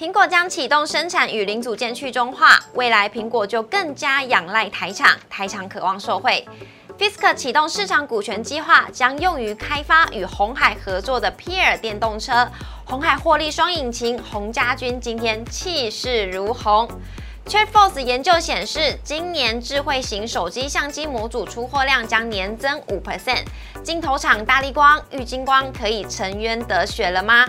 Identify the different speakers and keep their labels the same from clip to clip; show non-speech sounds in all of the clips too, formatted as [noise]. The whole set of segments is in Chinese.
Speaker 1: 苹果将启动生产与零组件去中化，未来苹果就更加仰赖台厂，台厂渴望受惠。Fisker 启动市场股权计划，将用于开发与红海合作的 Peer 电动车。红海获利双引擎，洪家军今天气势如虹。TrendForce 研究显示，今年智慧型手机相机模组出货量将年增五 percent。镜头厂大力光、玉晶光可以沉冤得雪了吗？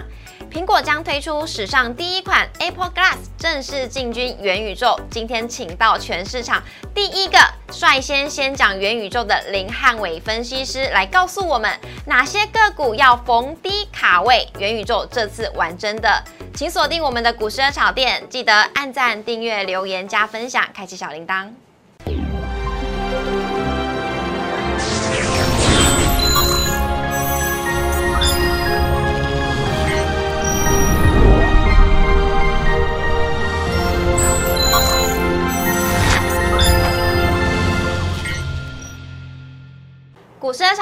Speaker 1: 苹果将推出史上第一款 Apple Glass，正式进军元宇宙。今天请到全市场第一个率先先讲元宇宙的林汉伟分析师来告诉我们，哪些个股要逢低卡位。元宇宙这次玩真的，请锁定我们的股市热炒店，记得按赞、订阅、留言、加分享，开启小铃铛。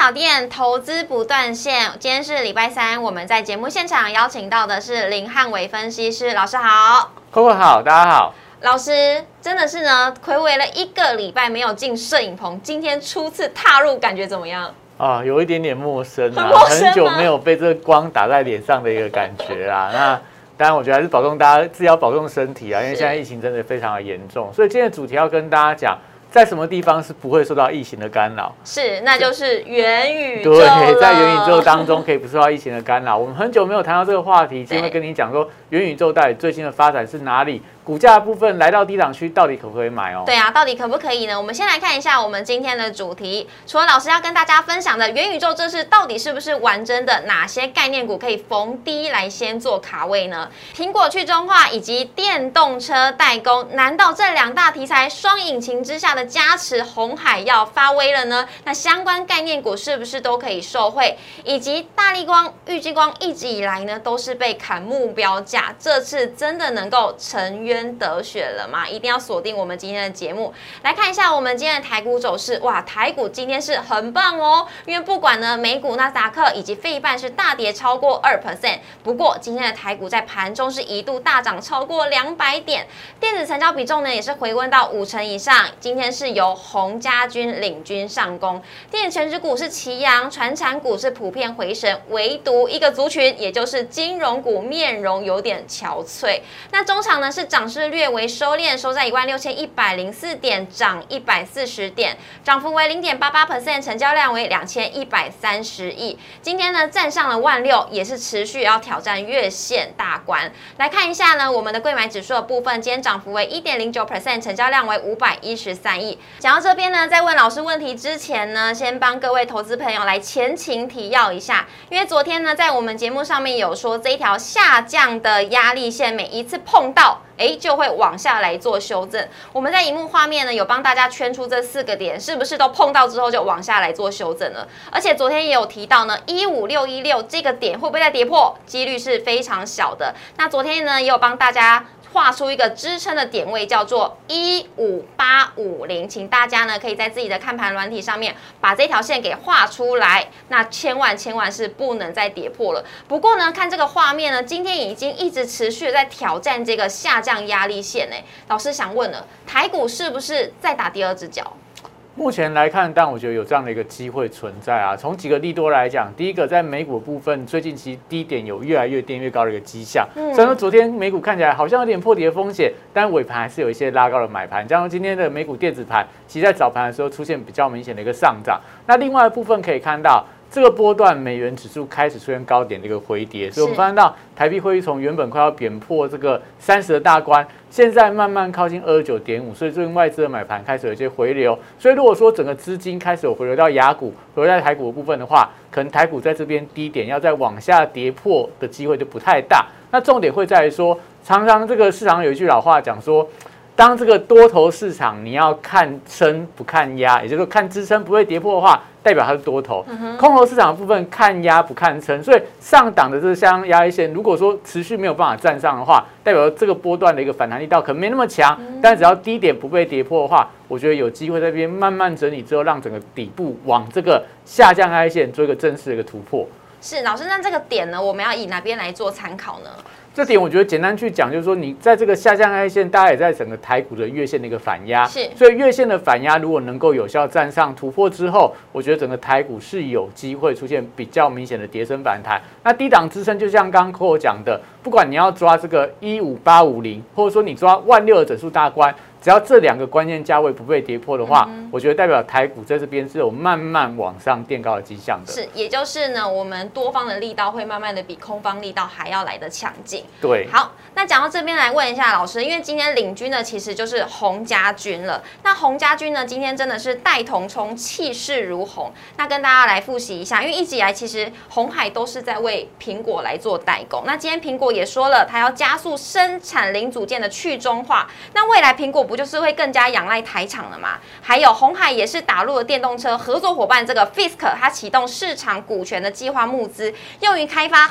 Speaker 1: 小店投资不断线，今天是礼拜三，我们在节目现场邀请到的是林汉伟分析师老师好
Speaker 2: ，Coco 好，大家好。
Speaker 1: 老师真的是呢，暌违了一个礼拜没有进摄影棚，今天初次踏入，感觉怎么样？
Speaker 2: 啊，有一点点陌生
Speaker 1: 啊，很
Speaker 2: 久没有被这个光打在脸上的一个感觉啊。[laughs] 那当然，我觉得还是保重大家自己要保重身体啊，因为现在疫情真的非常的严重，所以今天的主题要跟大家讲。在什么地方是不会受到疫情的干扰？
Speaker 1: 是，那就是元宇宙。
Speaker 2: 对，在元宇宙当中可以不受到疫情的干扰。我们很久没有谈到这个话题，今天会跟你讲说元宇宙到底最新的发展是哪里。股价部分来到低档区，到底可不可以买哦？
Speaker 1: 对啊，到底可不可以呢？我们先来看一下我们今天的主题。除了老师要跟大家分享的元宇宙，这是到底是不是玩真的？哪些概念股可以逢低来先做卡位呢？苹果去中化以及电动车代工，难道这两大题材双引擎之下的加持，红海要发威了呢？那相关概念股是不是都可以受惠？以及大力光、玉激光一直以来呢都是被砍目标价，这次真的能够成约？得选了吗？一定要锁定我们今天的节目，来看一下我们今天的台股走势。哇，台股今天是很棒哦，因为不管呢美股、纳斯达克以及费半是大跌超过二 percent，不过今天的台股在盘中是一度大涨超过两百点，电子成交比重呢也是回温到五成以上。今天是由洪家军领军上攻，电子全指股是齐扬，传产股是普遍回升，唯独一个族群，也就是金融股面容有点憔悴。那中场呢是涨。是略微收敛，收在一万六千一百零四点，涨一百四十点，涨幅为零点八八 percent，成交量为两千一百三十亿。今天呢，站上了万六，也是持续要挑战月线大关。来看一下呢，我们的贵买指数的部分，今天涨幅为一点零九 percent，成交量为五百一十三亿。讲到这边呢，在问老师问题之前呢，先帮各位投资朋友来前情提要一下，因为昨天呢，在我们节目上面有说，这一条下降的压力线，每一次碰到。哎，就会往下来做修正。我们在荧幕画面呢，有帮大家圈出这四个点，是不是都碰到之后就往下来做修正了？而且昨天也有提到呢，一五六一六这个点会不会再跌破？几率是非常小的。那昨天呢，也有帮大家。画出一个支撑的点位，叫做一五八五零，请大家呢可以在自己的看盘软体上面把这条线给画出来。那千万千万是不能再跌破了。不过呢，看这个画面呢，今天已经一直持续在挑战这个下降压力线。诶，老师想问了，台股是不是在打第二只脚？
Speaker 2: 目前来看，但我觉得有这样的一个机会存在啊。从几个利多来讲，第一个在美股部分，最近其实低点有越来越跌越高的一个迹象。虽然说昨天美股看起来好像有点破底的风险，但尾盘还是有一些拉高的买盘。加上今天的美股电子盘，其实在早盘的时候出现比较明显的一个上涨。那另外一部分可以看到。这个波段美元指数开始出现高点的一个回跌，所以我们发现到台币汇率从原本快要贬破这个三十的大关，现在慢慢靠近二十九点五，所以最近外资的买盘开始有一些回流。所以如果说整个资金开始有回流到雅股，回流在台股的部分的话，可能台股在这边低点要再往下跌破的机会就不太大。那重点会在于说，常常这个市场有一句老话讲说。当这个多头市场你要看升不看压，也就是说看支撑不会跌破的话，代表它是多头；空头市场的部分看压不看撑，所以上档的这箱压力线，如果说持续没有办法站上的话，代表这个波段的一个反弹力道可能没那么强。但只要低点不被跌破的话，我觉得有机会在这边慢慢整理之后，让整个底部往这个下降压力线做一个正式的一个突破。
Speaker 1: 是老师，那这个点呢，我们要以哪边来做参考呢？
Speaker 2: 这点我觉得简单去讲，就是说你在这个下降 K 线，大家也在整个台股的月线的一个反压，
Speaker 1: 是，
Speaker 2: 所以月线的反压如果能够有效站上突破之后，我觉得整个台股是有机会出现比较明显的跌升反弹。那低档支撑就像刚刚 Q 讲的，不管你要抓这个一五八五零，或者说你抓万六的整数大关。只要这两个关键价位不被跌破的话，我觉得代表台股在这边是有慢慢往上垫高的迹象的。
Speaker 1: 是，也就是呢，我们多方的力道会慢慢的比空方力道还要来的强劲。
Speaker 2: 对，
Speaker 1: 好，那讲到这边来问一下老师，因为今天领军的其实就是洪家军了。那洪家军呢今天真的是带头冲，气势如虹。那跟大家来复习一下，因为一直以来其实红海都是在为苹果来做代工。那今天苹果也说了，它要加速生产零组件的去中化。那未来苹果不就是会更加仰赖台厂了嘛？还有红海也是打入了电动车合作伙伴这个 Fisk，它启动市场股权的计划募资，用于开发，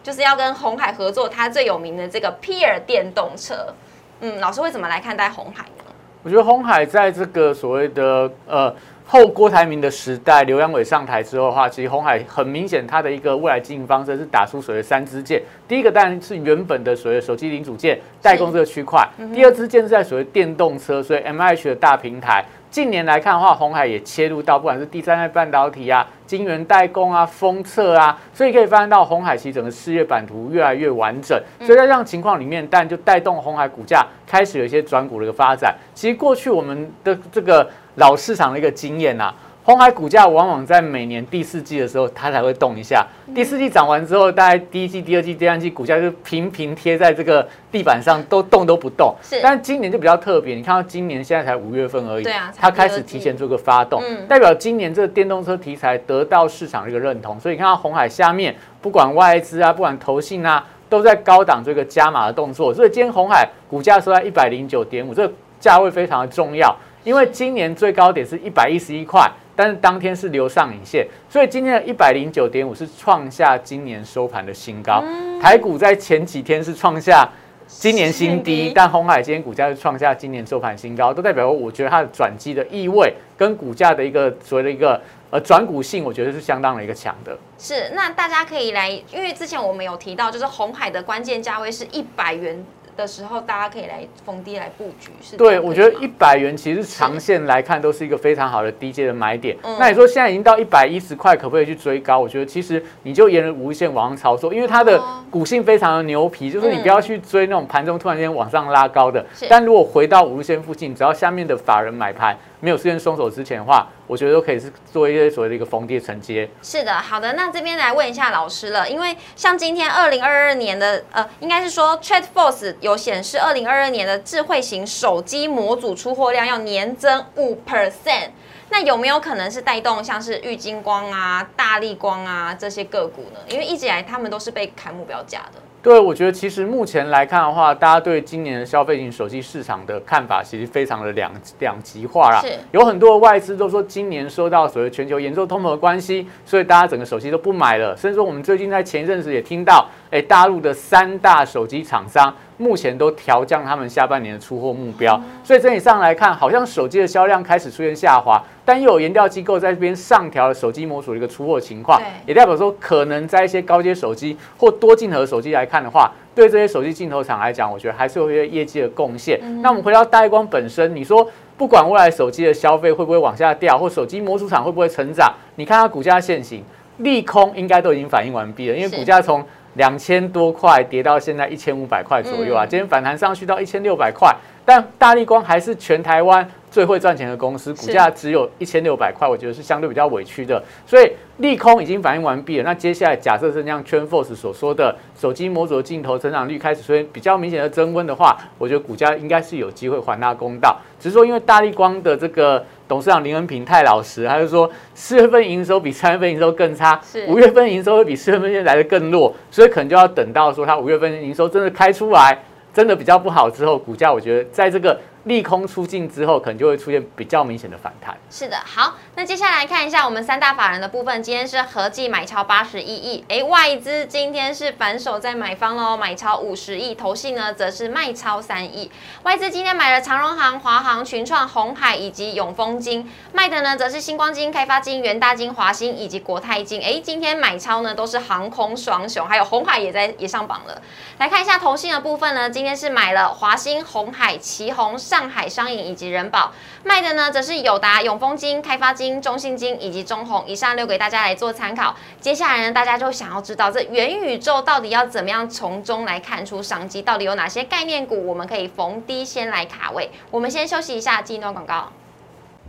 Speaker 1: 就是要跟红海合作它最有名的这个 Peer 电动车。嗯，老师会怎么来看待红海呢？
Speaker 2: 我觉得红海在这个所谓的呃。后郭台铭的时代，刘阳伟上台之后的话，其实红海很明显，它的一个未来经营方针是打出所谓三支箭。第一个当然是原本的所谓手机零组件代工这个区块，第二支箭是在所谓电动车，所以 M H 的大平台。近年来看的话，红海也切入到不管是第三代半导体啊、晶圆代工啊、封测啊，所以可以发现到红海其实整个事业版图越来越完整。所以在这样情况里面，但就带动红海股价开始有一些转股的一个发展。其实过去我们的这个老市场的一个经验呐。红海股价往往在每年第四季的时候，它才会动一下。第四季涨完之后，大概第一季、第二季、第三季股价就平平贴在这个地板上，都动都不动。
Speaker 1: 是，
Speaker 2: 但今年就比较特别，你看到今年现在才五月份而已，
Speaker 1: 对啊，
Speaker 2: 它开始提前做个发动，代表今年这个电动车题材得到市场的一个认同。所以你看到红海下面，不管外资啊，不管投信啊，都在高档这个加码的动作。所以今天红海股价收在一百零九点五，这个价位非常的重要，因为今年最高点是一百一十一块。但是当天是留上影线，所以今天的一百零九点五是创下今年收盘的新高。台股在前几天是创下今年新低，但红海今天股价是创下今年收盘新高，都代表我觉得它的转机的意味跟股价的一个所谓的一个呃转股性，我觉得是相当的一个强的。
Speaker 1: 是，那大家可以来，因为之前我们有提到，就是红海的关键价位是一百元。的时候，大家可以来逢低来布局，是
Speaker 2: 对。我觉得一百元其实长线来看都是一个非常好的低阶的买点。那你说现在已经到一百一十块，可不可以去追高？我觉得其实你就沿着无限往上操作，因为它的股性非常的牛皮，就是你不要去追那种盘中突然间往上拉高的。但如果回到五日线附近，只要下面的法人买盘。没有事先松手之前的话，我觉得都可以是做一些所谓的一个逢低承接。
Speaker 1: 是的，好的，那这边来问一下老师了，因为像今天二零二二年的呃，应该是说 TradeForce 有显示二零二二年的智慧型手机模组出货量要年增五 percent，那有没有可能是带动像是玉金光啊、大力光啊这些个股呢？因为一直以来他们都是被砍目标价的。
Speaker 2: 对，我觉得其实目前来看的话，大家对今年的消费型手机市场的看法其实非常的两两极化啦。
Speaker 1: 是，
Speaker 2: 有很多的外资都说今年受到所谓全球严重通膨的关系，所以大家整个手机都不买了。甚至说我们最近在前一阵子也听到，哎，大陆的三大手机厂商。目前都调降他们下半年的出货目标，所以整体上来看，好像手机的销量开始出现下滑，但又有研调机构在这边上调了手机模组的一个出货情况，也代表说可能在一些高阶手机或多镜头手机来看的话，对这些手机镜头厂来讲，我觉得还是有一些业绩的贡献。那我们回到大光本身，你说不管未来手机的消费会不会往下掉，或手机模组厂会不会成长，你看它股价现形，利空应该都已经反应完毕了，因为股价从两千多块跌到现在一千五百块左右啊，今天反弹上去到一千六百块，但大力光还是全台湾。最会赚钱的公司，股价只有一千六百块，我觉得是相对比较委屈的。所以利空已经反应完毕了。那接下来假设是像 TrendForce 所说的，手机模组的镜头成长率开始出现比较明显的增温的话，我觉得股价应该是有机会还他公道。只是说，因为大力光的这个董事长林恩平太老实，他就说四月份营收比三月份营收更差，五月份营收会比四月份来的更弱，所以可能就要等到说他五月份营收真的开出来。真的比较不好之后，股价我觉得在这个利空出尽之后，可能就会出现比较明显的反弹。
Speaker 1: 是的，好，那接下来看一下我们三大法人的部分，今天是合计买超八十一亿，哎，外资今天是反手在买方喽，买超五十亿，投信呢则是卖超三亿，外资今天买了长荣行、华航、群创、红海以及永丰金，卖的呢则是星光金、开发金、元大金、华兴以及国泰金，哎，今天买超呢都是航空双雄，还有红海也在也上榜了。来看一下投信的部分呢，今天是买了华兴、红海、旗宏、上上海商银以及人保，卖的呢则是友达、永丰金、开发金、中信金以及中弘。以上留给大家来做参考。接下来呢，大家就想要知道这元宇宙到底要怎么样从中来看出商机，到底有哪些概念股我们可以逢低先来卡位。我们先休息一下，进一段广告。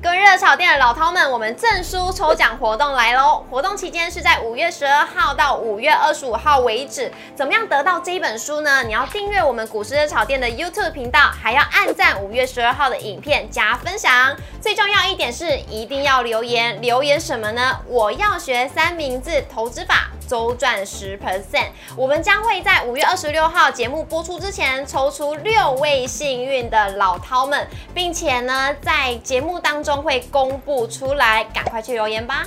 Speaker 1: 各位热炒店的老饕们，我们证书抽奖活动来喽！活动期间是在五月十二号到五月二十五号为止。怎么样得到这一本书呢？你要订阅我们股市热炒店的 YouTube 频道，还要按赞五月十二号的影片加分享。最重要一点是一定要留言，留言什么呢？我要学三明治投资法。周赚十 percent，我们将会在五月二十六号节目播出之前抽出六位幸运的老饕们，并且呢，在节目当中会公布出来，赶快去留言吧。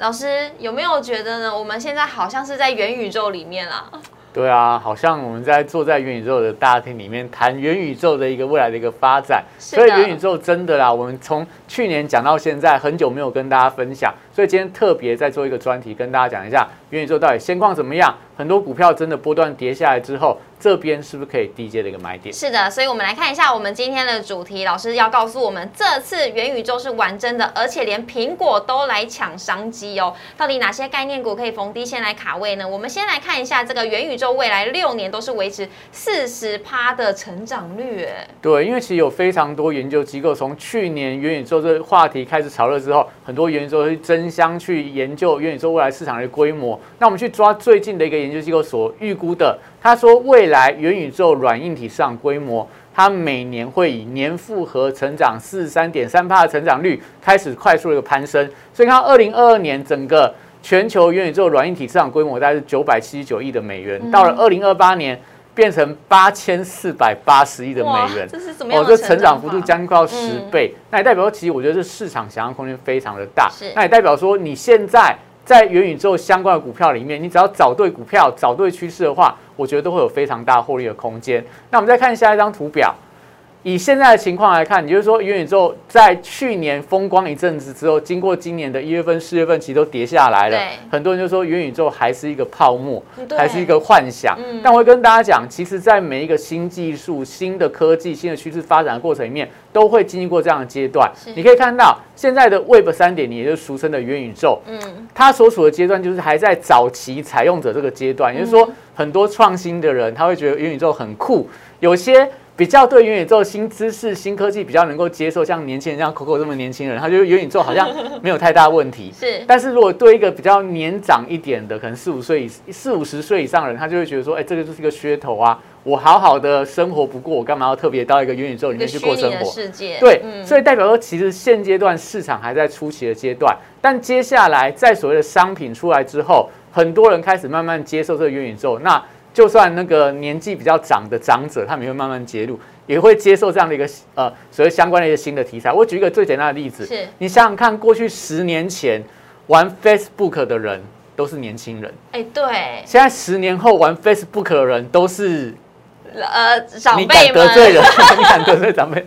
Speaker 1: 老师有没有觉得呢？我们现在好像是在元宇宙里面啊。
Speaker 2: 对啊，好像我们在坐在元宇宙的大厅里面谈元宇宙的一个未来的一个发展。所以元宇宙真的啦，我们从去年讲到现在，很久没有跟大家分享，所以今天特别再做一个专题，跟大家讲一下元宇宙到底现况怎么样。很多股票真的波段跌下来之后。这边是不是可以低阶的一个买点？
Speaker 1: 是的，所以我们来看一下我们今天的主题。老师要告诉我们，这次元宇宙是玩真的，而且连苹果都来抢商机哦。到底哪些概念股可以逢低先来卡位呢？我们先来看一下这个元宇宙未来六年都是维持四十趴的成长率。哎，
Speaker 2: 对，因为其实有非常多研究机构从去年元宇宙这个话题开始炒热之后，很多元宇宙去争相去研究元宇宙未来市场的规模。那我们去抓最近的一个研究机构所预估的。他说，未来元宇宙软硬体市场规模，它每年会以年复合成长四十三点三帕的成长率开始快速的一个攀升。所以看到二零二二年整个全球元宇宙软硬体市场规模大概是九百七十九亿的美元，到了二零二八年变成八千四百八十亿的美元，
Speaker 1: 这是怎么？哦，这
Speaker 2: 成长幅度将近快要十倍。那也代表说，其实我觉得这市场想象空间非常的大。那也代表说，你现在。在元宇宙相关的股票里面，你只要找对股票、找对趋势的话，我觉得都会有非常大获利的空间。那我们再看下一张图表。以现在的情况来看，也就是说，元宇宙在去年风光一阵子之后，经过今年的一月份、四月份，其实都跌下来了。很多人就说元宇宙还是一个泡沫，还是一个幻想。但我会跟大家讲，其实，在每一个新技术、新的科技、新的趋势发展的过程里面，都会经历过这样的阶段。你可以看到，现在的 Web 三点零，也就是俗称的元宇宙，嗯，它所处的阶段就是还在早期采用者这个阶段。也就是说，很多创新的人，他会觉得元宇宙很酷，有些。比较对元宇宙新知识、新科技比较能够接受，像年轻人像 Coco 这么年轻人，他觉得元宇宙好像没有太大问题。[laughs]
Speaker 1: 是，
Speaker 2: 但是如果对一个比较年长一点的，可能四五岁、四五十岁以上的人，他就会觉得说，哎，这个就是一个噱头啊！我好好的生活不过，我干嘛要特别到一个元宇宙里面去过生活？
Speaker 1: 世界
Speaker 2: 对，所以代表说，其实现阶段市场还在初期的阶段，但接下来在所谓的商品出来之后，很多人开始慢慢接受这个元宇宙，那。就算那个年纪比较长的长者，他们也会慢慢接入，也会接受这样的一个呃所谓相关的一些新的题材。我举一个最简单的例子，
Speaker 1: 是
Speaker 2: 你想想看，过去十年前玩 Facebook 的人都是年轻人，
Speaker 1: 哎，对，
Speaker 2: 现在十年后玩 Facebook 的人都是。
Speaker 1: 呃，长辈
Speaker 2: 你敢得罪人？[laughs] 你敢得罪长辈？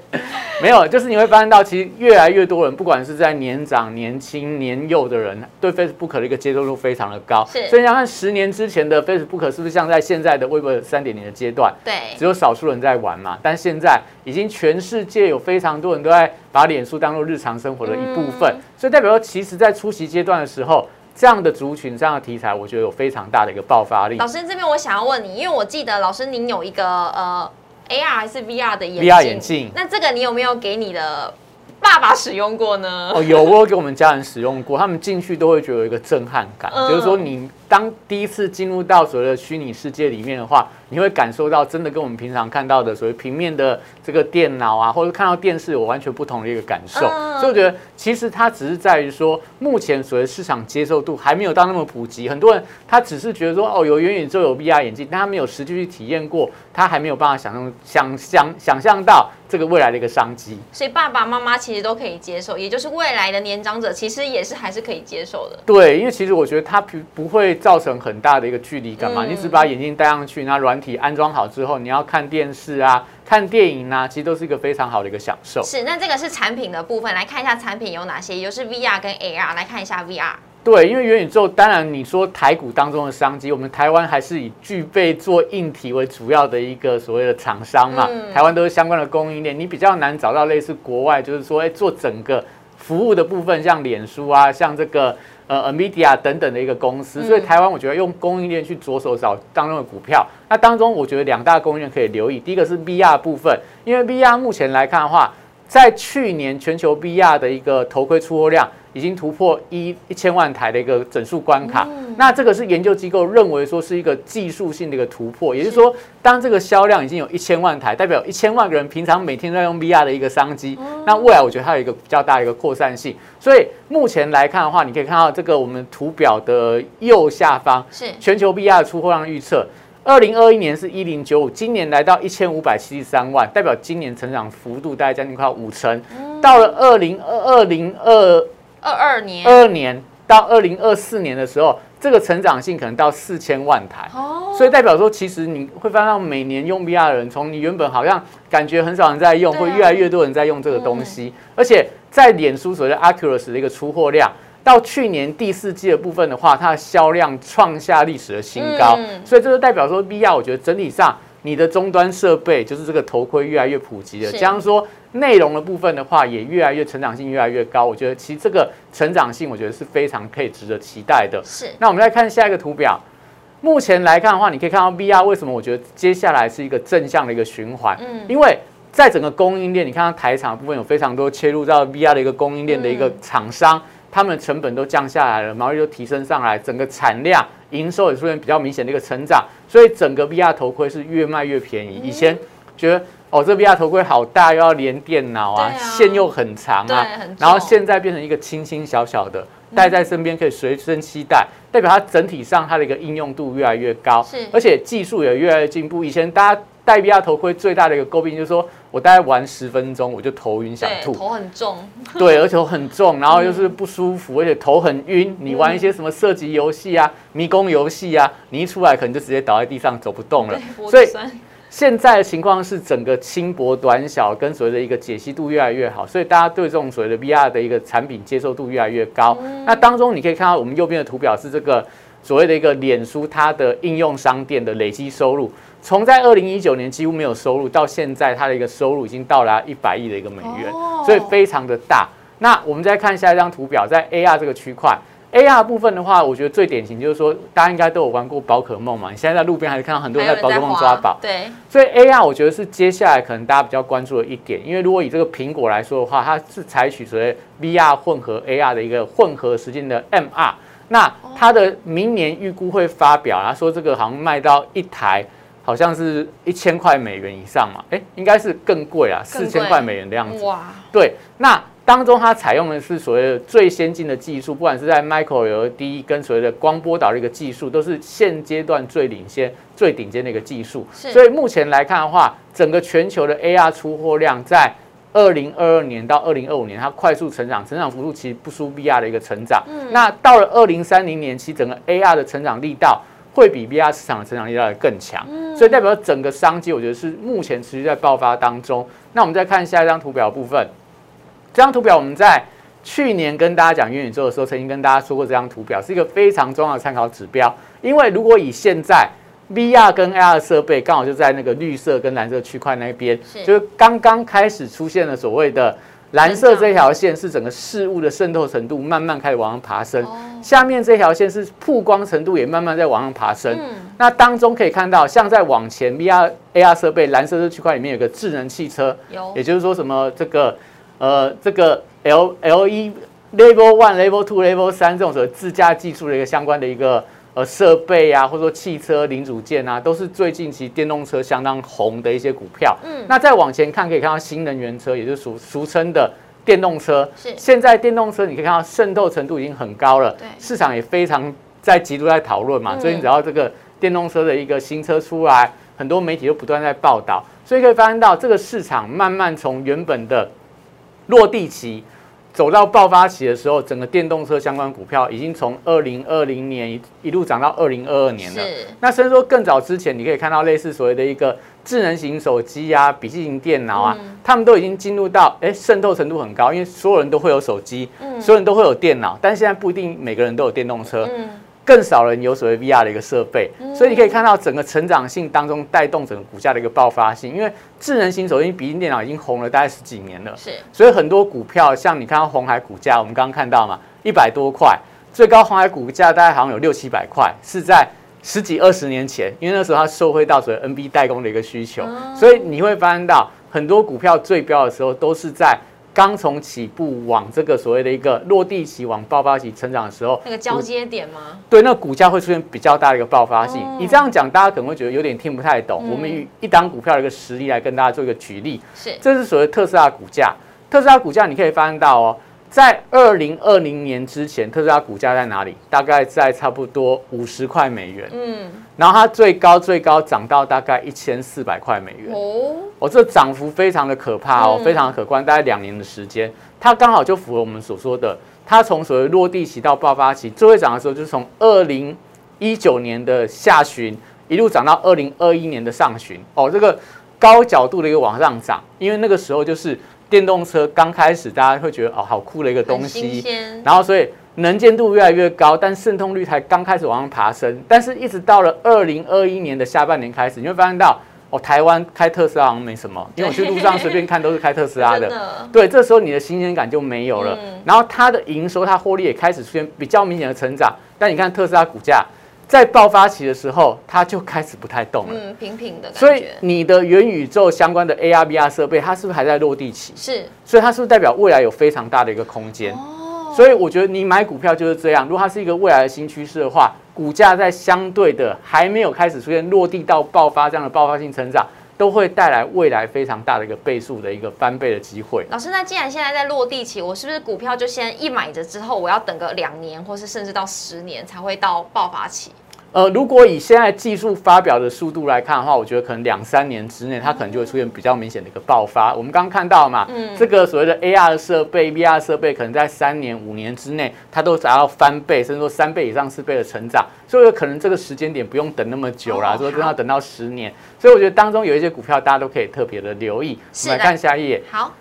Speaker 2: 没有，就是你会发现到，其实越来越多人，不管是在年长、年轻、年幼的人，对 Facebook 的一个接受度非常的高。
Speaker 1: 是，
Speaker 2: 所以你看十年之前的 Facebook 是不是像在现在的微博三点零的阶段？
Speaker 1: 对，
Speaker 2: 只有少数人在玩嘛。但现在已经全世界有非常多人都在把脸书当做日常生活的一部分，所以代表说，其实在初期阶段的时候。这样的族群，这样的题材，我觉得有非常大的一个爆发力。
Speaker 1: 老师这边我想要问你，因为我记得老师您有一个呃 AR 还是 VR 的眼
Speaker 2: 镜，VR 眼镜，
Speaker 1: 那这个你有没有给你的？爸爸使用过呢？
Speaker 2: 哦，有，我有给我们家人使用过，他们进去都会觉得有一个震撼感，就是说你当第一次进入到所谓的虚拟世界里面的话，你会感受到真的跟我们平常看到的所谓平面的这个电脑啊，或者看到电视有完全不同的一个感受。所以我觉得其实它只是在于说，目前所谓市场接受度还没有到那么普及，很多人他只是觉得说，哦，有元宇宙有 VR 眼镜，但他没有实际去体验过，他还没有办法想象想想想象到这个未来的一个商机。
Speaker 1: 所以爸爸妈妈其实都可以接受，也就是未来的年长者其实也是还是可以接受的。
Speaker 2: 对，因为其实我觉得他不不会造成很大的一个距离感嘛，
Speaker 1: 嗯
Speaker 2: 你只把眼镜戴上去，那软体安装好之后，你要看电视啊、看电影啊，其实都是一个非常好的一个享受。
Speaker 1: 是，那这个是产品的部分，来看一下产品有哪些，也就是 VR 跟 AR，来看一下 VR。
Speaker 2: 对，因为元宇宙，当然你说台股当中的商机，我们台湾还是以具备做硬体为主要的一个所谓的厂商嘛，
Speaker 1: 嗯
Speaker 2: 台湾都是相关的供应链，你比较难找到类似国外，就是说，哎，做整个服务的部分，像脸书啊，像这个呃 NVIDIA 等等的一个公司，所以
Speaker 1: 嗯
Speaker 2: 台湾我觉得用供应链去着手找当中的股票，那当中我觉得两大供应链可以留意，第一个是 VR 部分，因为 VR 目前来看的话，在去年全球 VR 的一个头盔出货量已经突破一一千万台的一个整数关卡。那这个是研究机构认为说是一个技术性的一个突破，也就是说，当这个销量已经有一千万台，代表一千万个人平常每天都在用 VR 的一个商机。那未来我觉得它有一个比较大的一个扩散性。所以目前来看的话，你可以看到这个我们图表的右下方，
Speaker 1: 是
Speaker 2: 全球 VR 的出货量预测，二零二一年是一零九五，今年来到一千五百七十三万，代表今年成长幅度大概将近快五成。到了二零二二零二
Speaker 1: 二二年
Speaker 2: 二二年到二零二四年的时候，这个成长性可能到四千万台。
Speaker 1: 哦，
Speaker 2: 所以代表说，其实你会发现每年用 VR 的人，从你原本好像感觉很少人在用，会越来越多人在用这个东西。而且在脸书所谓的 Oculus 的一个出货量，到去年第四季的部分的话，它的销量创下历史的新高。
Speaker 1: 嗯
Speaker 2: 所以这就代表说，VR 我觉得整体上你的终端设备就是这个头盔越来越普及了，
Speaker 1: 是
Speaker 2: 加上说内容的部分的话，也越来越成长性越来越高。我觉得其实这个成长性，我觉得是非常可以值得期待的。
Speaker 1: 是
Speaker 2: 那我们再看下一个图表。目前来看的话，你可以看到 VR 为什么我觉得接下来是一个正向的一个循环，
Speaker 1: 嗯
Speaker 2: 因为在整个供应链，你看到台厂的部分有非常多切入到 VR 的一个供应链的一个
Speaker 1: 嗯
Speaker 2: 厂商，他们的成本都降下来了，毛利都提升上来，整个产量、营收也出现比较明显的一个成长，所以整个 VR 头盔是越卖越便宜。以前觉得哦，这 VR 头盔好大，又要连电脑啊，线又很长啊，然后
Speaker 1: 重
Speaker 2: 现在变成一个轻轻小小的，戴在身边可以随身携带，代表它整体上它的一个应用度越来越高
Speaker 1: 是，
Speaker 2: 而且技术也越来越进步。以前大家戴 VR 头盔最大的一个诟病就是说我大概玩十分钟我就头晕想，吐，
Speaker 1: 头很重，[laughs]
Speaker 2: 对，而且头很重，然后又是不舒服，而且头很晕。你玩一些什么射击游戏啊、迷宫游戏啊，你一出来可能就直接倒在地上走不动了。[laughs] 所以，现在的情况是，整个轻薄短小跟所谓的一个解析度越来越好，所以大家对这种所谓的 VR 的一个产品接受度越来越高。那当中你可以看到，我们右边的图表是这个所谓的一个脸书它的应用商店的累积收入，从在二零一九年几乎没有收入，到现在它的一个收入已经到达一百亿的一个美元，
Speaker 1: 哦
Speaker 2: 所以非常的大。那我们再看下一张图表，在 AR 这个区块。AR 部分的话，我觉得最典型就是说，大家应该都有玩过宝可梦嘛。你现在在路边还是看到很多人在宝可梦抓宝，
Speaker 1: 对，
Speaker 2: 所以 AR 我觉得是接下来可能大家比较关注的一点，因为如果以这个苹果来说的话，它是采取所谓 VR 混合 AR 的一个混合实境的 MR，那它的明年预估会发表，他说这个好像卖到一台好像是一千块美元以上嘛，哎，应该是更贵啊，四千块美元的样子。
Speaker 1: 哇，
Speaker 2: 对，那当中它采用的是所谓的最先进的技术，不管是在 micro LED 跟所谓的光波导的一个技术，都是现阶段最领先、最顶尖的一个技术。所以目前来看的话，整个全球的 AR 出货量在二零二二年到二零二五年，它快速成长，成长幅度其实不输 VR 的一个成长。
Speaker 1: 嗯
Speaker 2: 那到了二零三零年，其实整个 AR 的成长力道会比 VR 市场的成长力道更强。
Speaker 1: 嗯
Speaker 2: 所以代表整个商机，我觉得是目前持续在爆发当中。那我们再看下一张图表部分，这张图表我们在去年跟大家讲元宇宙的时候，曾经跟大家说过，这张图表是一个非常重要的参考指标。因为如果以现在 VR 跟 AR 设备刚好就在那个绿色跟蓝色区块那边，
Speaker 1: 是
Speaker 2: 就是刚刚开始出现了所谓的蓝色这条线是整个事物的渗透程度慢慢开始往上爬升，
Speaker 1: 哦。
Speaker 2: 下面这条线是曝光程度也慢慢在往上爬升。
Speaker 1: 嗯，
Speaker 2: 那当中可以看到，像在往前 VR、AR 设备蓝色这区块里面有个智能汽车，
Speaker 1: 有。
Speaker 2: 也就是说什么这个呃这个 L L 一 Level One、Level Two、Level 三这种所谓自驾技术的一个相关的一个呃设备啊，或者说汽车零组件啊，都是最近期电动车相当红的一些股票。
Speaker 1: 嗯
Speaker 2: 那再往前看，可以看到新能源车，也就是俗俗称的电动车。
Speaker 1: 是
Speaker 2: 现在电动车你可以看到渗透程度已经很高了，
Speaker 1: 对
Speaker 2: 市场也非常在极度在讨论嘛。
Speaker 1: 嗯
Speaker 2: 最近只要这个电动车的一个新车出来，很多媒体都不断在报道，所以可以发现到这个市场慢慢从原本的落地期。走到爆发期的时候，整个电动车相关股票已经从二零二零年一一路涨到二零二二年了。那甚至说更早之前，你可以看到类似所谓的一个智能型手机啊、笔记型电脑啊，他们都已经进入到哎渗透程度很高，因为所有人都会有手机，所有人都会有电脑，但是现在不一定每个人都有电动车。
Speaker 1: 嗯
Speaker 2: 更少人有所谓 VR 的一个设备，所以你可以看到整个成长性当中带动整个股价的一个爆发性。因为智能型手机、笔记电脑已经红了大概十几年了，
Speaker 1: 是
Speaker 2: 所以很多股票像你看到红海股价，我们刚刚看到嘛，一百多块，最高红海股价大概好像有六七百块，是在十几二十年前，因为那时候它受惠到所谓 NB 代工的一个需求，所以你会发现到很多股票最标的时候都是在。刚从起步往这个所谓的一个落地期往爆发期成长的时候，
Speaker 1: 那个交接点吗？
Speaker 2: 对，那股价会出现比较大的一个爆发性。
Speaker 1: 哦
Speaker 2: 你这样讲，大家可能会觉得有点听不太懂。
Speaker 1: 嗯
Speaker 2: 我们以一档股票的一个实例来跟大家做一个举例，
Speaker 1: 是
Speaker 2: 这是所谓特斯拉股价。特斯拉股价你可以发现到哦，在二零二零年之前，特斯拉股价在哪里？大概在差不多五十块美元，
Speaker 1: 嗯。
Speaker 2: 然后它最高最高涨到大概一千四百块美元。
Speaker 1: 哦。
Speaker 2: 哦，这涨幅非常的可怕哦，
Speaker 1: 嗯。
Speaker 2: 非常的可观，大概两年的时间，它刚好就符合我们所说的，它从所谓落地期到爆发期，最会涨的时候就是从二零一九年的下旬一路涨到二零二一年的上旬，哦，这个高角度的一个往上涨，因为那个时候就是电动车刚开始，大家会觉得哦，好酷的一个东西，然后所以能见度越来越高，但渗透率才刚开始往上爬升，但是一直到了二零二一年的下半年开始，你会发现到哦，台湾开特斯拉好像没什么，因为我去路上随便看都是开特斯拉 [laughs] 的。对，这时候你的新鲜感就没有了，
Speaker 1: 嗯。
Speaker 2: 然后它的营收、它获利也开始出现比较明显的成长。但你看特斯拉股价在爆发期的时候，它就开始不太动了。
Speaker 1: 嗯平平的
Speaker 2: 所以你的元宇宙相关的 AR、VR 设备，它是不是还在落地期？
Speaker 1: 是
Speaker 2: 所以它是不是代表未来有非常大的一个空间？
Speaker 1: 哦，
Speaker 2: 所以我觉得你买股票就是这样，如果它是一个未来的新趋势的话，股价在相对的还没有开始出现落地到爆发这样的爆发性成长，都会带来未来非常大的一个倍数的一个翻倍的机会。
Speaker 1: 老师，那既然现在在落地期，我是不是股票就先一买着之后，我要等个两年，或是甚至到十年才会到爆发期？
Speaker 2: 呃，如果以现在技术发表的速度来看的话，我觉得可能两三年之内，它可能就会出现比较明显的一个爆发。我们刚刚看到嘛，
Speaker 1: 嗯
Speaker 2: 这个所谓的 AR 的设备、VR 设备，可能在三年、五年之内，它都达到翻倍，甚至说三倍以上、四倍的成长。所以有可能这个时间点不用等那么久啦，
Speaker 1: 哦
Speaker 2: 说真的要等到十年。所以我觉得当中有一些股票，大家都可以特别的留意。我们来看下一页。
Speaker 1: 好，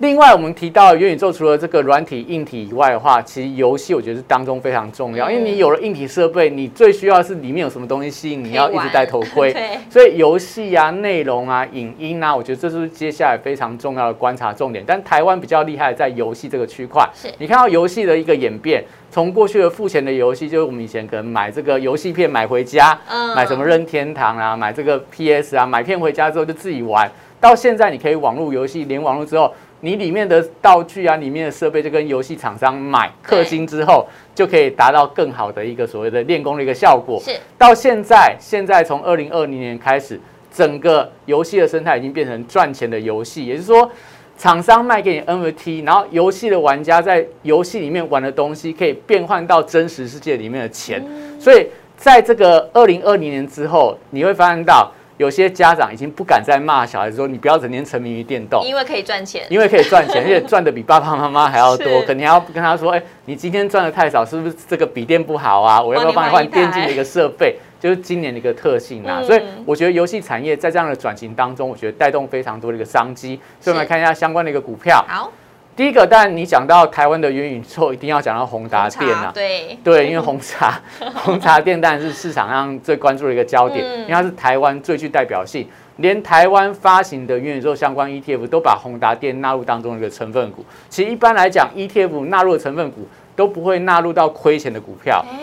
Speaker 2: 另外，我们提到元宇宙除了这个软体、硬体以外的话，其实游戏我觉得是当中非常重要，
Speaker 1: 嗯
Speaker 2: 因为你有了硬体设备，你最需要的是里面有什么东西吸引你要一直戴头盔。[laughs]
Speaker 1: 对，
Speaker 2: 所以游戏啊、内容啊、影音啊，我觉得这是接下来非常重要的观察重点。但台湾比较厉害，在游戏这个区块，
Speaker 1: 是
Speaker 2: 你看到游戏的一个演变，从过去的付钱的游戏，就是我们以前可能买这个游戏片买回家，
Speaker 1: 嗯
Speaker 2: 买什么任天堂啊，买这个 PS 啊，买片回家之后就自己玩。到现在你可以网络游戏，连网络之后，你里面的道具啊，里面的设备就跟游戏厂商买氪金之后，就可以达到更好的一个所谓的练功的一个效果。
Speaker 1: 是。
Speaker 2: 到现在，现在从二零二零年开始，整个游戏的生态已经变成赚钱的游戏，也就是说，厂商卖给你 NFT，然后游戏的玩家在游戏里面玩的东西可以变换到真实世界里面的钱，所以在这个二零二零年之后，你会发现到有些家长已经不敢再骂小孩子说你不要整天沉迷于电动。
Speaker 1: 因为可以赚钱，
Speaker 2: 因为可以赚钱，[laughs] 而且赚的比爸爸妈妈还要多
Speaker 1: 是，
Speaker 2: 肯定要跟他说，哎、你今天赚的太少，是不是这个笔电不好啊？我要不要帮你换电竞的一个设备？就是今年的一个特性啊，
Speaker 1: 嗯
Speaker 2: 所以我觉得游戏产业在这样的转型当中，我觉得带动非常多的一个商机。所以我们来看一下相关的一个股票。
Speaker 1: 好，
Speaker 2: 第一个，当然你讲到台湾的元宇宙，一定要讲到宏达
Speaker 1: 红
Speaker 2: 电啊。
Speaker 1: 对，
Speaker 2: 对，因为红茶，[laughs] 红茶电当然是市场上最关注的一个焦点，
Speaker 1: 嗯
Speaker 2: 因为它是台湾最具代表性，连台湾发行的元宇宙相关 ETF 都把宏达电纳入当中的一个成分股。其实一般来讲，ETF 纳入的成分股都不会纳入到亏钱的股票，
Speaker 1: 哎，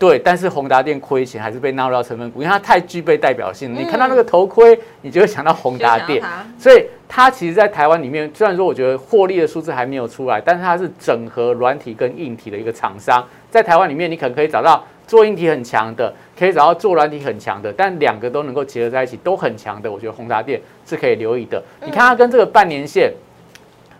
Speaker 2: 对，但是宏达电亏钱还是被纳入到成分股，因为它太具备代表性你看到那个头盔，你就会想到宏达电
Speaker 1: 就。想要它
Speaker 2: 所以它其实，在台湾里面，虽然说我觉得获利的数字还没有出来，但是它是整合软体跟硬体的一个厂商。在台湾里面，你可能可以找到做硬体很强的，可以找到做软体很强的，但两个都能够结合在一起，都很强的。我觉得宏达电是可以留意的。你看它跟这个半年线。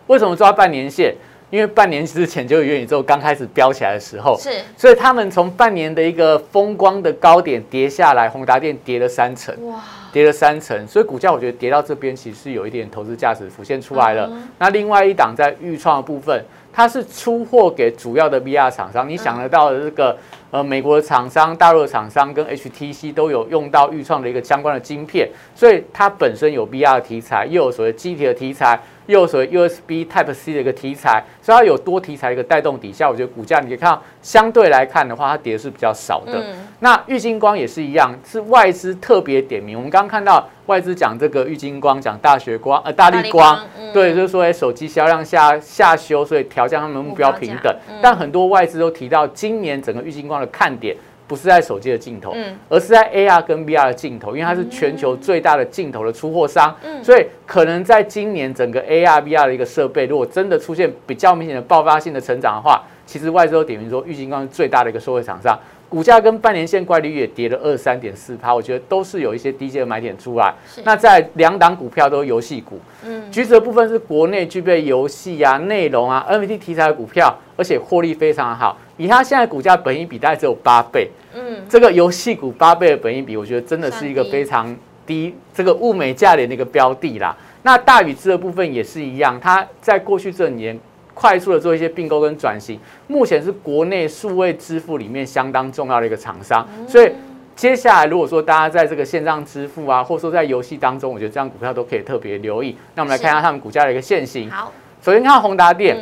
Speaker 2: 为什么抓半年线？因为半年之前就有元宇宙刚开始飙起来的时候，
Speaker 1: 是，
Speaker 2: 所以他们从半年的一个风光的高点跌下来，宏达电跌了三成，哇，跌了三成，所以股价我觉得跌到这边其实是有一点投资价值浮现出来了。那另外一档在预创的部分，它是出货给主要的 VR 厂商，你想得到的这个。呃，美国的厂商、大陆的厂商跟 HTC 都有用到预创的一个相关的晶片，所以它本身有 VR 的题材，又有所谓机体的题材，又有所谓 USB Type C 的一个题材，所以它有多题材一个带动底下，我觉得股价你可以看到，相对来看的话，它跌是比较少的。那玉金光也是一样，是外资特别点名。我们刚刚看到外资讲这个玉金光，讲大学光，呃，大力光，对，就是说手机销量下下修，所以调降他们目标平等。但很多外资都提到，今年整个玉金光。看点不是在手机的镜头，嗯，而是在 AR 跟 VR 的镜头，因为它是全球最大的镜头的出货商，嗯，所以可能在今年整个 AR、VR 的一个设备，如果真的出现比较明显的爆发性的成长的话，其实外资都点名说，玉金光是最大的一个受惠厂商，股价跟半年线乖离率也跌了二三点四趴，我觉得都是有一些低阶的买点出来。那在两档股票都游戏股，嗯，橘子的部分是国内具备游戏啊、内容啊、NFT 题材的股票，而且获利非常好。以它现在股价本益比大概只有八倍，嗯，这个游戏股八倍的本益比，我觉得真的是一个非常低，这个物美价廉的一个标的啦。那大宇资的部分也是一样，它在过去这年快速的做一些并购跟转型，目前是国内数位支付里面相当重要的一个厂商。所以接下来如果说大家在这个线上支付啊，或者说在游戏当中，我觉得这样股票都可以特别留意。那我们来看一下他们股价的一个线型。
Speaker 1: 好，
Speaker 2: 首先看宏达电，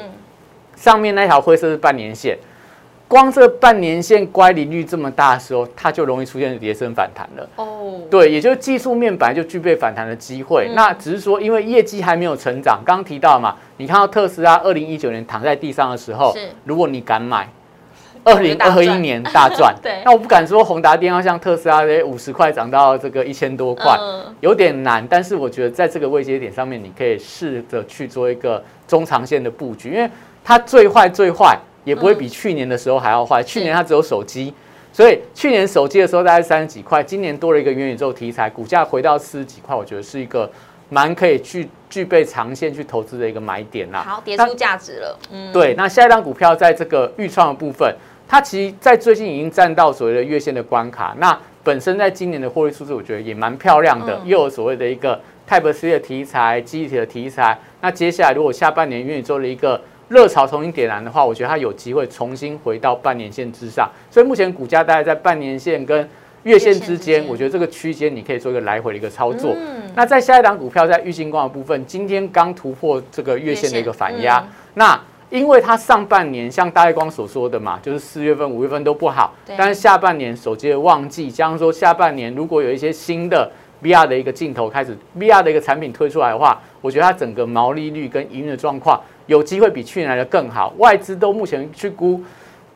Speaker 2: 上面那条灰色是半年线。光这半年线乖离率这么大的时候，它就容易出现跌升反弹了。哦，对，也就是技术面本来就具备反弹的机会。那只是说，因为业绩还没有成长。刚刚提到嘛，你看到特斯拉二零一九年躺在地上的时候，如果你敢买，二零二一年大赚。[laughs]
Speaker 1: 对，
Speaker 2: 那我不敢说宏达电要像特斯拉的五十块涨到这个一千多块，有点难。但是我觉得在这个位阶点上面，你可以试着去做一个中长线的布局，因为它最坏最坏。也不会比去年的时候还要坏。去年它只有手机，所以去年手机的时候大概三十几块，今年多了一个元宇宙题材，股价回到四十几块，我觉得是一个蛮可以去具备长线去投资的一个买点啦。
Speaker 1: 好，跌出价值了。
Speaker 2: 嗯，对。那下一张股票在这个预创的部分，它其实在最近已经站到所谓的月线的关卡。那本身在今年的获利数字，我觉得也蛮漂亮的，又有所谓的一个 Type C 的题材、机体的题材。那接下来如果下半年元宇宙的一个热潮重新点燃的话，我觉得它有机会重新回到半年线之上，所以目前股价大概在半年线跟月线之间，我觉得这个区间你可以做一个来回的一个操作。那在下一档股票在玉金光的部分，今天刚突破这个月线的一个反压，那因为它上半年像大月光所说的嘛，就是四月份、五月份都不好，但是下半年手机的旺季，加上说下半年如果有一些新的 VR 的一个镜头开始，VR 的一个产品推出来的话，我觉得它整个毛利率跟营运的状况。有机会比去年来的更好，外资都目前去估，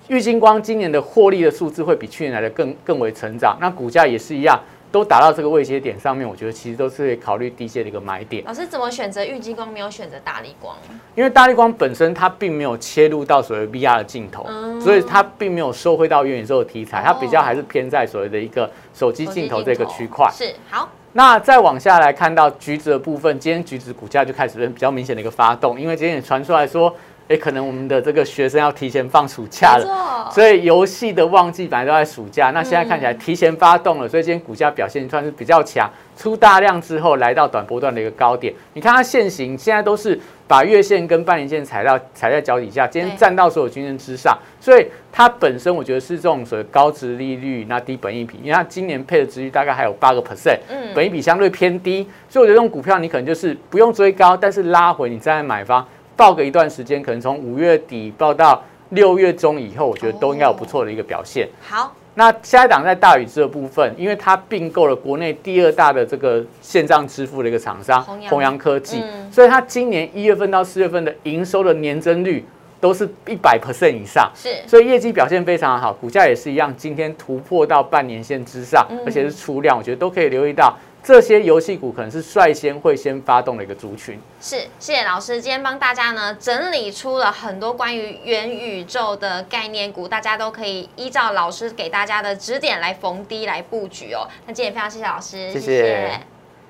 Speaker 2: 玉金光今年的获利的数字会比去年来的更更为成长。那股价也是一样，都打到这个位阶点上面，我觉得其实都是考虑低阶的一个买点。
Speaker 1: 老师怎么选择玉金光，没有选择大力光？
Speaker 2: 因为大力光本身它并没有切入到所谓 VR 的镜头，所以它并没有收回到元宇宙的题材，它比较还是偏在所谓的一个手机镜头这个区块。
Speaker 1: 是好。
Speaker 2: 那再往下来看到橘子的部分，今天橘子股价就开始比较明显的一个发动，因为今天也传出来说，哎，可能我们的这个学生要提前放暑假了，所以游戏的旺季本来都在暑假，那现在看起来提前发动了，所以今天股价表现算是比较强。出大量之后，来到短波段的一个高点。你看它现行现在都是把月线跟半年线踩到踩在脚底下，今天站到所有均线之上，所以它本身我觉得是这种所谓高值利率、那低本益比，因为它今年配的值率大概还有八个 percent，嗯，本益比相对偏低，所以我觉得这种股票你可能就是不用追高，但是拉回你再来买方报个一段时间，可能从五月底报到六月中以后，我觉得都应该有不错的一个表现。
Speaker 1: 好。
Speaker 2: 那下一档在大宇资的部分，因为它并购了国内第二大的这个线上支付的一个厂商弘扬科技，所以它今年一月份到四月份的营收的年增率都是一百 percent 以上，
Speaker 1: 是，
Speaker 2: 所以业绩表现非常好，股价也是一样，今天突破到半年线之上，而且是出量，我觉得都可以留意到。这些游戏股可能是率先会先发动的一个族群。
Speaker 1: 是，谢谢老师，今天帮大家呢整理出了很多关于元宇宙的概念股，大家都可以依照老师给大家的指点来逢低来布局哦。那今天非常谢谢老师，
Speaker 2: 谢谢。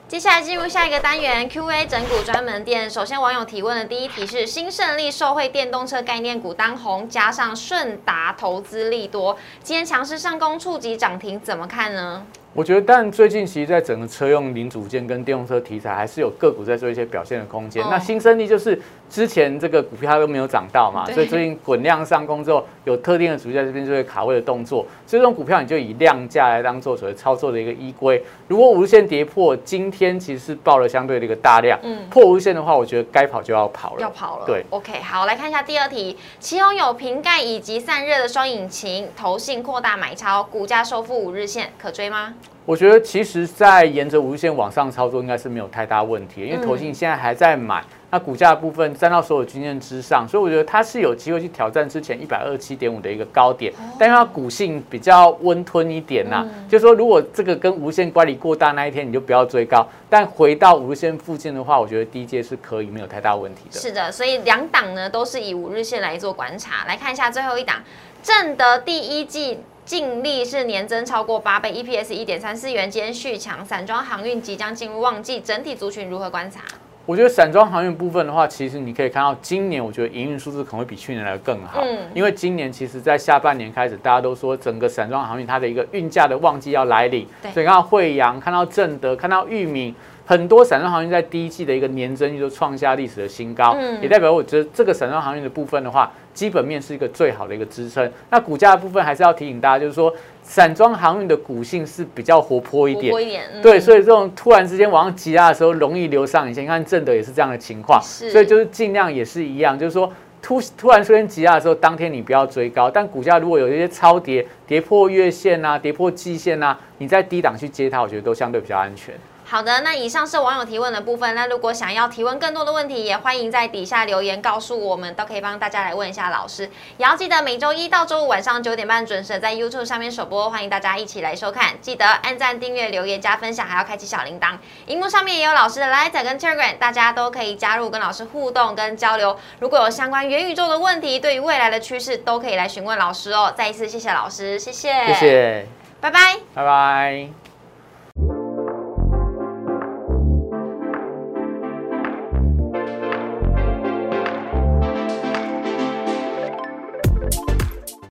Speaker 1: 接下来进入下一个单元 Q&A 整股专门店。首先，网友提问的第一题是：新胜利受惠电动车概念股当红，加上顺达投资利多，今天强势上攻触及涨停，怎么看呢？
Speaker 2: 我觉得，但最近其实，在整个车用零组件跟电动车题材，还是有个股在做一些表现的空间。那新生力就是之前这个股票都没有涨到嘛，所以最近滚量上攻之后，有特定的主在这边就会卡位的动作。所以这种股票，你就以量价来当做所谓操作的一个依归。如果无线跌破，今天其实是爆了相对的一个大量，嗯，破无线的话，我觉得该跑就要跑了，
Speaker 1: 要跑了。
Speaker 2: 对
Speaker 1: ，OK，好，来看一下第二题，其中有瓶盖以及散热的双引擎，投信扩大买超，股价收复五日线，可追吗？
Speaker 2: 我觉得其实，在沿着无线往上操作，应该是没有太大问题，因为投信现在还在买，那股价部分站到所有均线之上，所以我觉得它是有机会去挑战之前一百二十七点五的一个高点，但因为它股性比较温吞一点呐，就说如果这个跟无线乖离过大那一天，你就不要追高，但回到五日线附近的话，我觉得低阶是可以没有太大问题的。
Speaker 1: 是的，所以两档呢都是以五日线来做观察，来看一下最后一档正德第一季。净利是年增超过八倍，EPS 一点三四元，今天续强。散装航运即将进入旺季，整体族群如何观察？
Speaker 2: 我觉得散装航运部分的话，其实你可以看到，今年我觉得营运数字可能会比去年来的更好。嗯，因为今年其实在下半年开始，大家都说整个散装航运它的一个运价的旺季要来临。所以看到惠阳，看到正德，看到裕民。很多散装航运在第一季的一个年增率都创下历史的新高，也代表我觉得这个散装航运的部分的话，基本面是一个最好的一个支撑。那股价的部分还是要提醒大家，就是说散装航运的股性是比较活泼一点，对，所以这种突然之间往上急拉的时候，容易留上影线。你看正德也是这样的情况，所以就是尽量也是一样，就是说突突然出现急拉的时候，当天你不要追高，但股价如果有一些超跌，跌破月线啊，跌破季线啊，你在低档去接它，我觉得都相对比较安全。
Speaker 1: 好的，那以上是网友提问的部分。那如果想要提问更多的问题，也欢迎在底下留言告诉我们，都可以帮大家来问一下老师。也要记得每周一到周五晚上九点半准时在 YouTube 上面首播，欢迎大家一起来收看。记得按赞、订阅、留言、加分享，还要开启小铃铛。荧幕上面也有老师的 Light 跟 Telegram，大家都可以加入跟老师互动跟交流。如果有相关元宇宙的问题，对于未来的趋势，都可以来询问老师哦。再一次谢谢老师，谢谢，
Speaker 2: 谢谢，
Speaker 1: 拜拜，
Speaker 2: 拜拜。